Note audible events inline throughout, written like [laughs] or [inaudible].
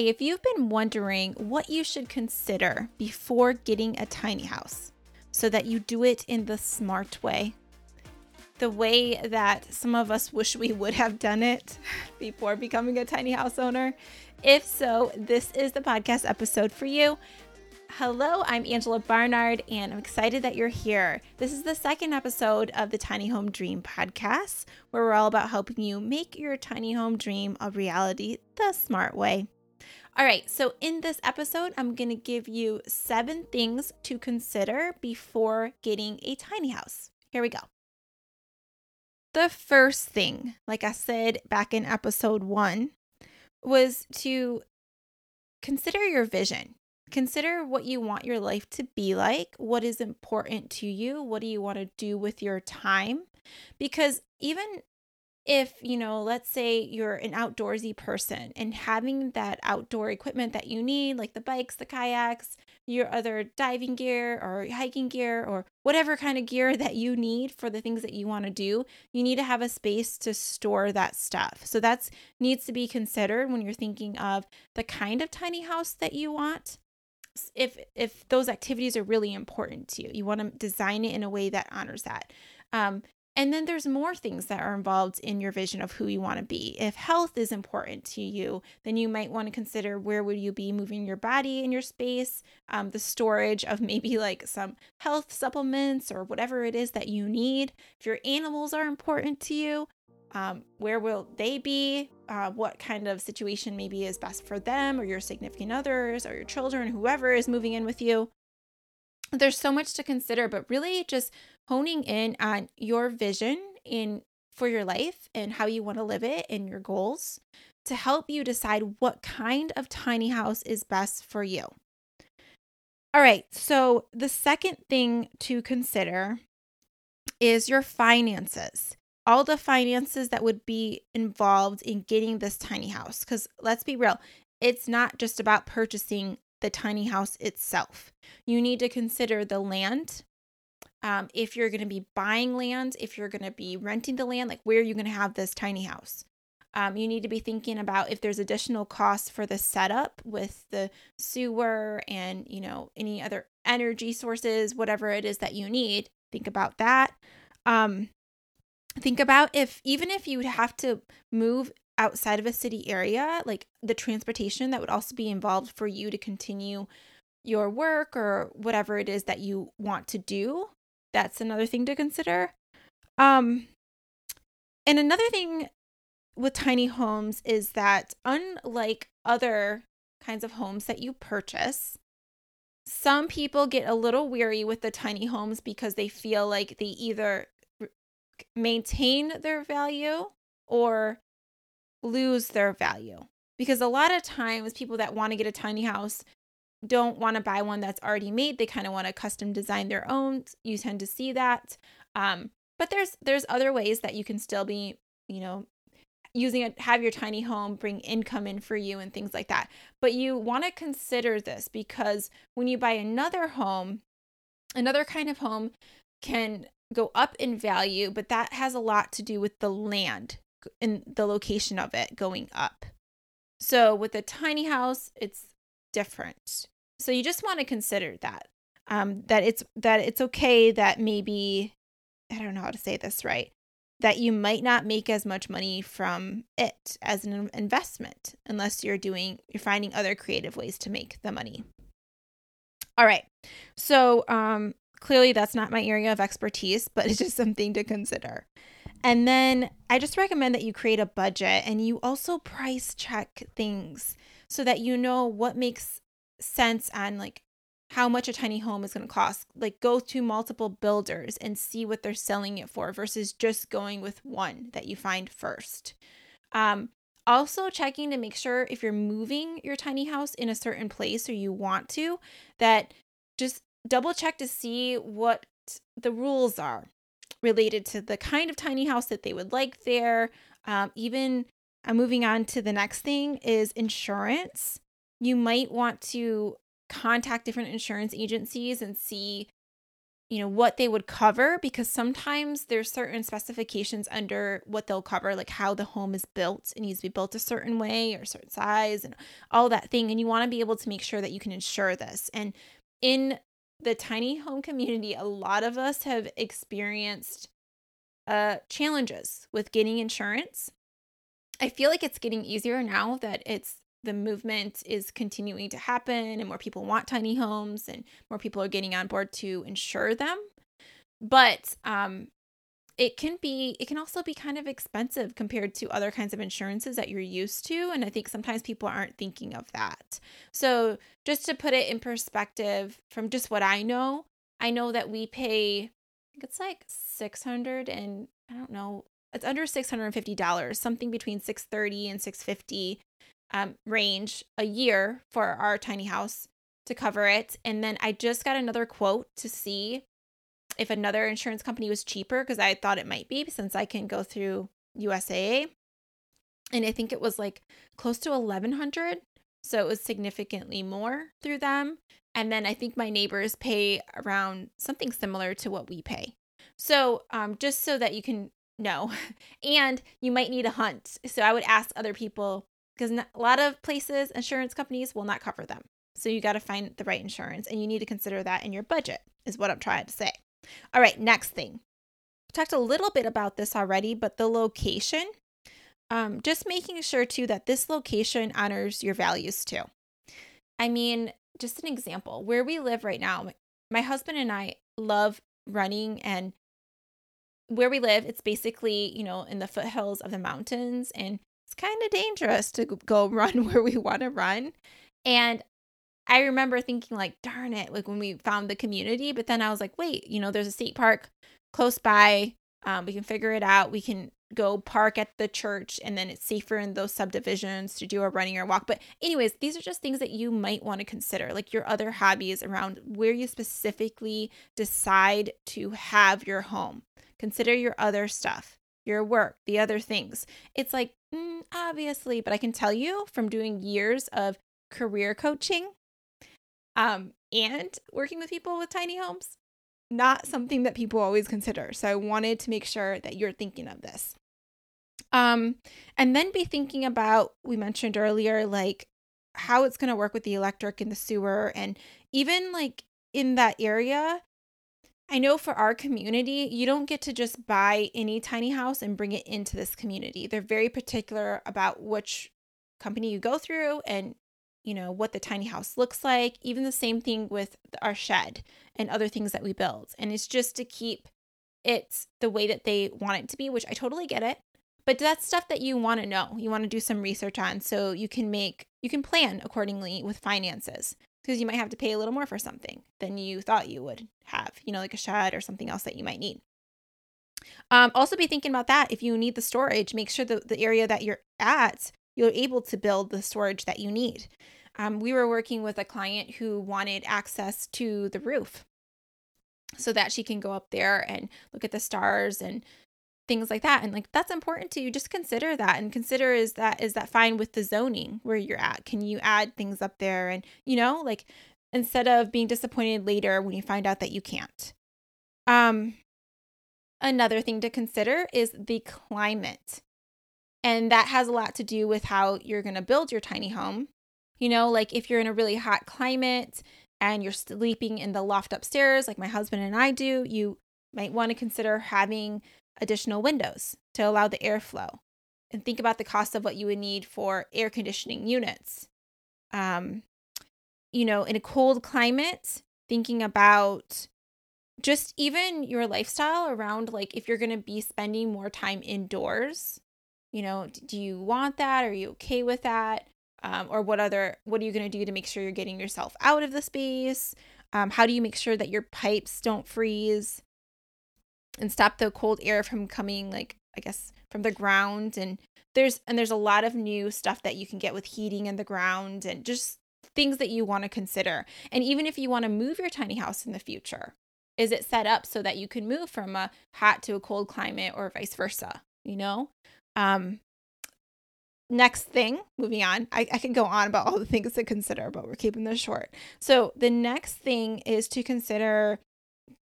Hey, if you've been wondering what you should consider before getting a tiny house so that you do it in the smart way, the way that some of us wish we would have done it before becoming a tiny house owner, if so, this is the podcast episode for you. Hello, I'm Angela Barnard, and I'm excited that you're here. This is the second episode of the Tiny Home Dream podcast, where we're all about helping you make your tiny home dream a reality the smart way. All right, so in this episode, I'm going to give you seven things to consider before getting a tiny house. Here we go. The first thing, like I said back in episode one, was to consider your vision. Consider what you want your life to be like, what is important to you, what do you want to do with your time? Because even if, you know, let's say you're an outdoorsy person and having that outdoor equipment that you need, like the bikes, the kayaks, your other diving gear or hiking gear or whatever kind of gear that you need for the things that you want to do, you need to have a space to store that stuff. So that's needs to be considered when you're thinking of the kind of tiny house that you want. If if those activities are really important to you, you want to design it in a way that honors that. Um, and then there's more things that are involved in your vision of who you want to be. If health is important to you, then you might want to consider where would you be moving your body in your space, um, the storage of [laughs] maybe like some health supplements or whatever it is that you need. If your animals are important to you, um, where will they be? Uh, what kind of situation maybe is best for them or your significant others or your children, whoever is moving in with you there's so much to consider, but really just honing in on your vision in for your life and how you want to live it and your goals to help you decide what kind of tiny house is best for you. All right, so the second thing to consider is your finances. All the finances that would be involved in getting this tiny house. Because let's be real, it's not just about purchasing the tiny house itself. You need to consider the land. Um, if you're going to be buying land, if you're going to be renting the land, like where are you going to have this tiny house? Um, you need to be thinking about if there's additional costs for the setup with the sewer and you know any other energy sources, whatever it is that you need. Think about that. Um, think about if even if you would have to move outside of a city area, like the transportation that would also be involved for you to continue your work or whatever it is that you want to do. That's another thing to consider. Um and another thing with tiny homes is that unlike other kinds of homes that you purchase, some people get a little weary with the tiny homes because they feel like they either maintain their value or lose their value. Because a lot of times, people that want to get a tiny house don't want to buy one that's already made. They kind of want to custom design their own. You tend to see that. Um, but there's there's other ways that you can still be, you know, using it have your tiny home bring income in for you and things like that. But you want to consider this because when you buy another home, another kind of home can go up in value, but that has a lot to do with the land in the location of it going up. So with a tiny house, it's different. So you just want to consider that. Um, that it's that it's okay that maybe I don't know how to say this right that you might not make as much money from it as an investment unless you're doing you're finding other creative ways to make the money. All right. So um clearly that's not my area of expertise, but it's just something to consider. And then I just recommend that you create a budget and you also price check things so that you know what makes sense on like how much a tiny home is going to cost. Like go to multiple builders and see what they're selling it for versus just going with one that you find first. Um, also checking to make sure if you're moving your tiny house in a certain place or you want to that just double check to see what the rules are related to the kind of tiny house that they would like there. Um, even I'm uh, moving on to the next thing is insurance. You might want to contact different insurance agencies and see you know what they would cover because sometimes there's certain specifications under what they'll cover like how the home is built it needs to be built a certain way or a certain size and all that thing and you want to be able to make sure that you can insure this and in the tiny home community a lot of us have experienced uh challenges with getting insurance. I feel like it's getting easier now that it's the movement is continuing to happen and more people want tiny homes and more people are getting on board to insure them. But um it can be it can also be kind of expensive compared to other kinds of insurances that you're used to and i think sometimes people aren't thinking of that so just to put it in perspective from just what i know i know that we pay i think it's like 600 and i don't know it's under $650 something between 630 and 650 um, range a year for our tiny house to cover it. And then I just got another quote to see if another insurance company was cheaper because I thought it might be since I can go through USAA. And I think it was like close to 1100 so it was significantly more through them. And then I think my neighbors pay around something similar to what we pay. So um, just so that you can know, [laughs] and you might need a hunt. So I would ask other people because a lot of places, insurance companies will not cover them. So you got to find the right insurance and you need to consider that in your budget, is what I'm trying to say. All right, next thing. Talked a little bit about this already, but the location. Um, just making sure too that this location honors your values too. I mean, just an example where we live right now, my husband and I love running and where we live, it's basically, you know, in the foothills of the mountains and it's kind of dangerous to go run [laughs] where we want to run. And I remember thinking, like, darn it, like when we found the community. But then I was like, wait, you know, there's a state park close by. Um, we can figure it out. We can go park at the church and then it's safer in those subdivisions to do a running or walk. But, anyways, these are just things that you might want to consider, like your other hobbies around where you specifically decide to have your home. Consider your other stuff your work, the other things. It's like, mm, obviously, but I can tell you from doing years of career coaching um, and working with people with tiny homes, not something that people always consider. So I wanted to make sure that you're thinking of this. Um, and then be thinking about, we mentioned earlier, like how it's going to work with the electric and the sewer, and even like in that area, I know for our community, you don't get to just buy any tiny house and bring it into this community. They're very particular about which company you go through and you know what the tiny house looks like. Even the same thing with our shed and other things that we build. And it's just to keep it the way that they want it to be, which I totally get it. But that's stuff that you want to know. You want to do some research on so you can make you can plan accordingly with finances because you might have to pay a little more for something than you thought you would have, you know, like a shed or something else that you might need. Um, also, be thinking about that. If you need the storage, make sure that the area that you're at, you're able to build the storage that you need. Um, we were working with a client who wanted access to the roof so that she can go up there and look at the stars and things like that. And like that's important to you just consider that and consider is that is that fine with the zoning where you're at? Can you add things up there? And you know like instead of being disappointed later when you find out that you can't. Um another thing to consider is the climate and that has a lot to do with how you're going to build your tiny home you know like if you're in a really hot climate and you're sleeping in the loft upstairs like my husband and I do you might want to consider having additional windows to allow the airflow. And think about the cost of what you would need for air conditioning units. Um, you know, in a cold climate, thinking about just even your lifestyle around like if you're going to be spending more time indoors, you know, do you want that? Are you okay with that? Um, or what other what are you going to do to make sure you're getting yourself out of the space? Um, how do you make sure that your pipes don't freeze? and stop the cold air from coming like I guess from the ground and there's and there's a lot of new stuff that you can get with heating in the ground and just things that you want to consider. And even if you want to move your tiny house in the future, is it set up so that you can move from a hot to a cold climate or vice versa, you know? Um next thing, moving on, I, I can go on about all the things to consider, but we're keeping this short. So the next thing is to consider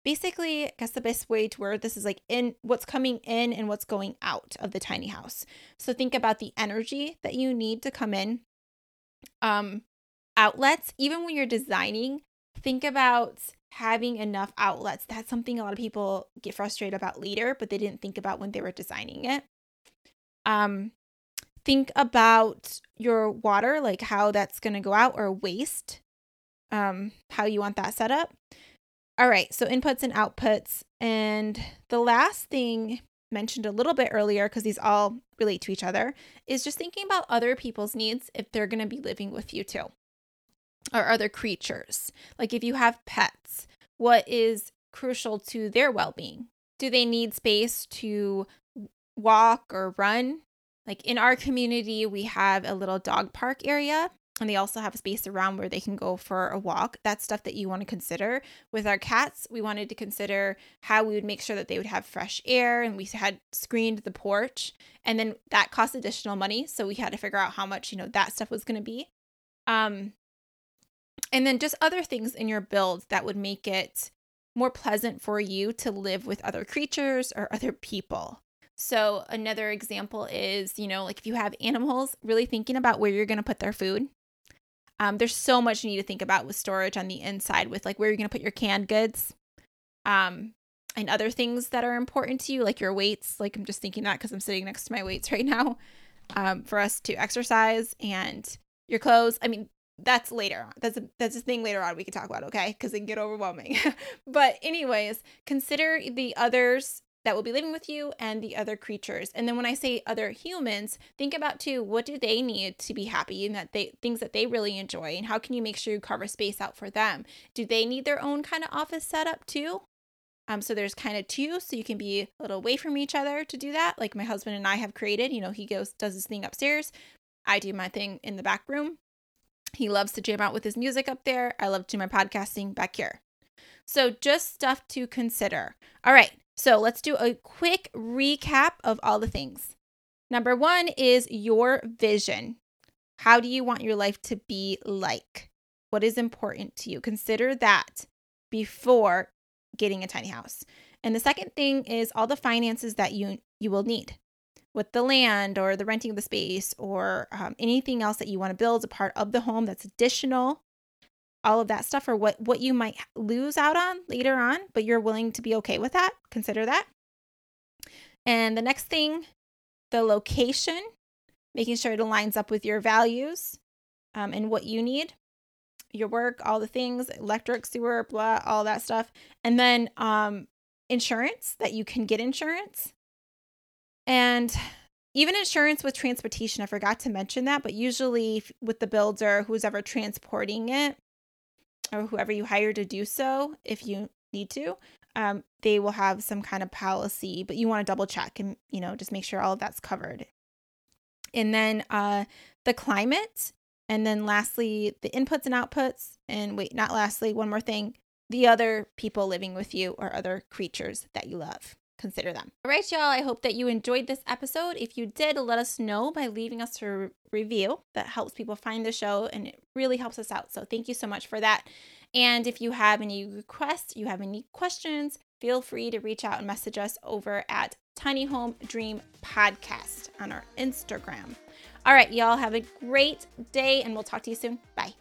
basically, I guess the best way to word this is like in what's coming in and what's going out of the tiny house. So think about the energy that you need to come in. Um, outlets, even when you're designing, think about having enough outlets. That's something a lot of people get frustrated about later, but they didn't think about when they were designing it. Um, think about your water, like how that's going to go out or waste, um, how you want that set up. All right, so inputs and outputs. And the last thing mentioned a little bit earlier, because these all relate to each other, is just thinking about other people's needs if they're going to be living with you too, or other creatures. Like if you have pets, what is crucial to their well being? Do they need space to walk or run? Like in our community, we have a little dog park area and they also have a space around where they can go for a walk. That's stuff that you want to consider. With our cats, we wanted to consider how we would make sure that they would have fresh air and we had screened the porch. And then that cost additional money. So we had to figure out how much, you know, that stuff was going to be. Um, and then just other things in your build that would make it more pleasant for you to live with other creatures or other people. So, another example is, you know, like if you have animals, really thinking about where you're going to put their food. Um, there's so much you need to think about with storage on the inside, with like where you're going to put your canned goods, um, and other things that are important to you, like your weights. Like I'm just thinking that because I'm sitting next to my weights [laughs] right now, um, for us to exercise and your clothes. I mean, that's later on. That's a that's a thing later on we can talk about, okay? Because it can get overwhelming. [laughs] but anyways, consider the others that will be living with you and the other creatures. And then when I say other humans, think about too what do they need to be happy and that they things that they really enjoy and how can you make sure you carve a space out for them? Do they need their own kind of office setup too? Um, so there's kind of two, so you can be a little away from each other to do that. Like my husband and I have created, you know, he goes does his thing upstairs. I do my thing in the back room. He loves to jam out with his music up there. I love to do my podcasting back here. So just stuff to consider. All right. So let's do a quick recap of all the things. Number one is your vision. How do you want your life to be like? What is important to you? Consider that before getting a tiny house. And the second thing is all the finances that you you will need with the land or the renting of the space or um, anything else that you want to build a part of the home that's additional all of that stuff or what what you might lose out on later on but you're willing to be okay with that consider that. And the next thing the location making sure it aligns up with your values um, and what you need your work all the things electric sewer blah all that stuff. And then um, insurance that you can get insurance. And even insurance with transportation i forgot to mention that but usually with the builder who's ever transporting it or whoever you hire to do so, if you need to, um, they will have some kind of policy, but you want to double check and, you know, just make sure all of that's covered. And then uh, the climate. And then lastly, the inputs and outputs. And wait, not lastly, one more thing the other people living with you or other creatures that you love consider them. All right, y'all. I hope that you enjoyed this episode. If you did, let us know by leaving us a review. That helps people find the show and it really helps us out. So thank you so much for that. And if you have any requests, you have any questions, feel free to reach out and message us over at Tiny Home Dream Podcast on our Instagram. All right, y'all have a great day and we'll talk to you soon. Bye.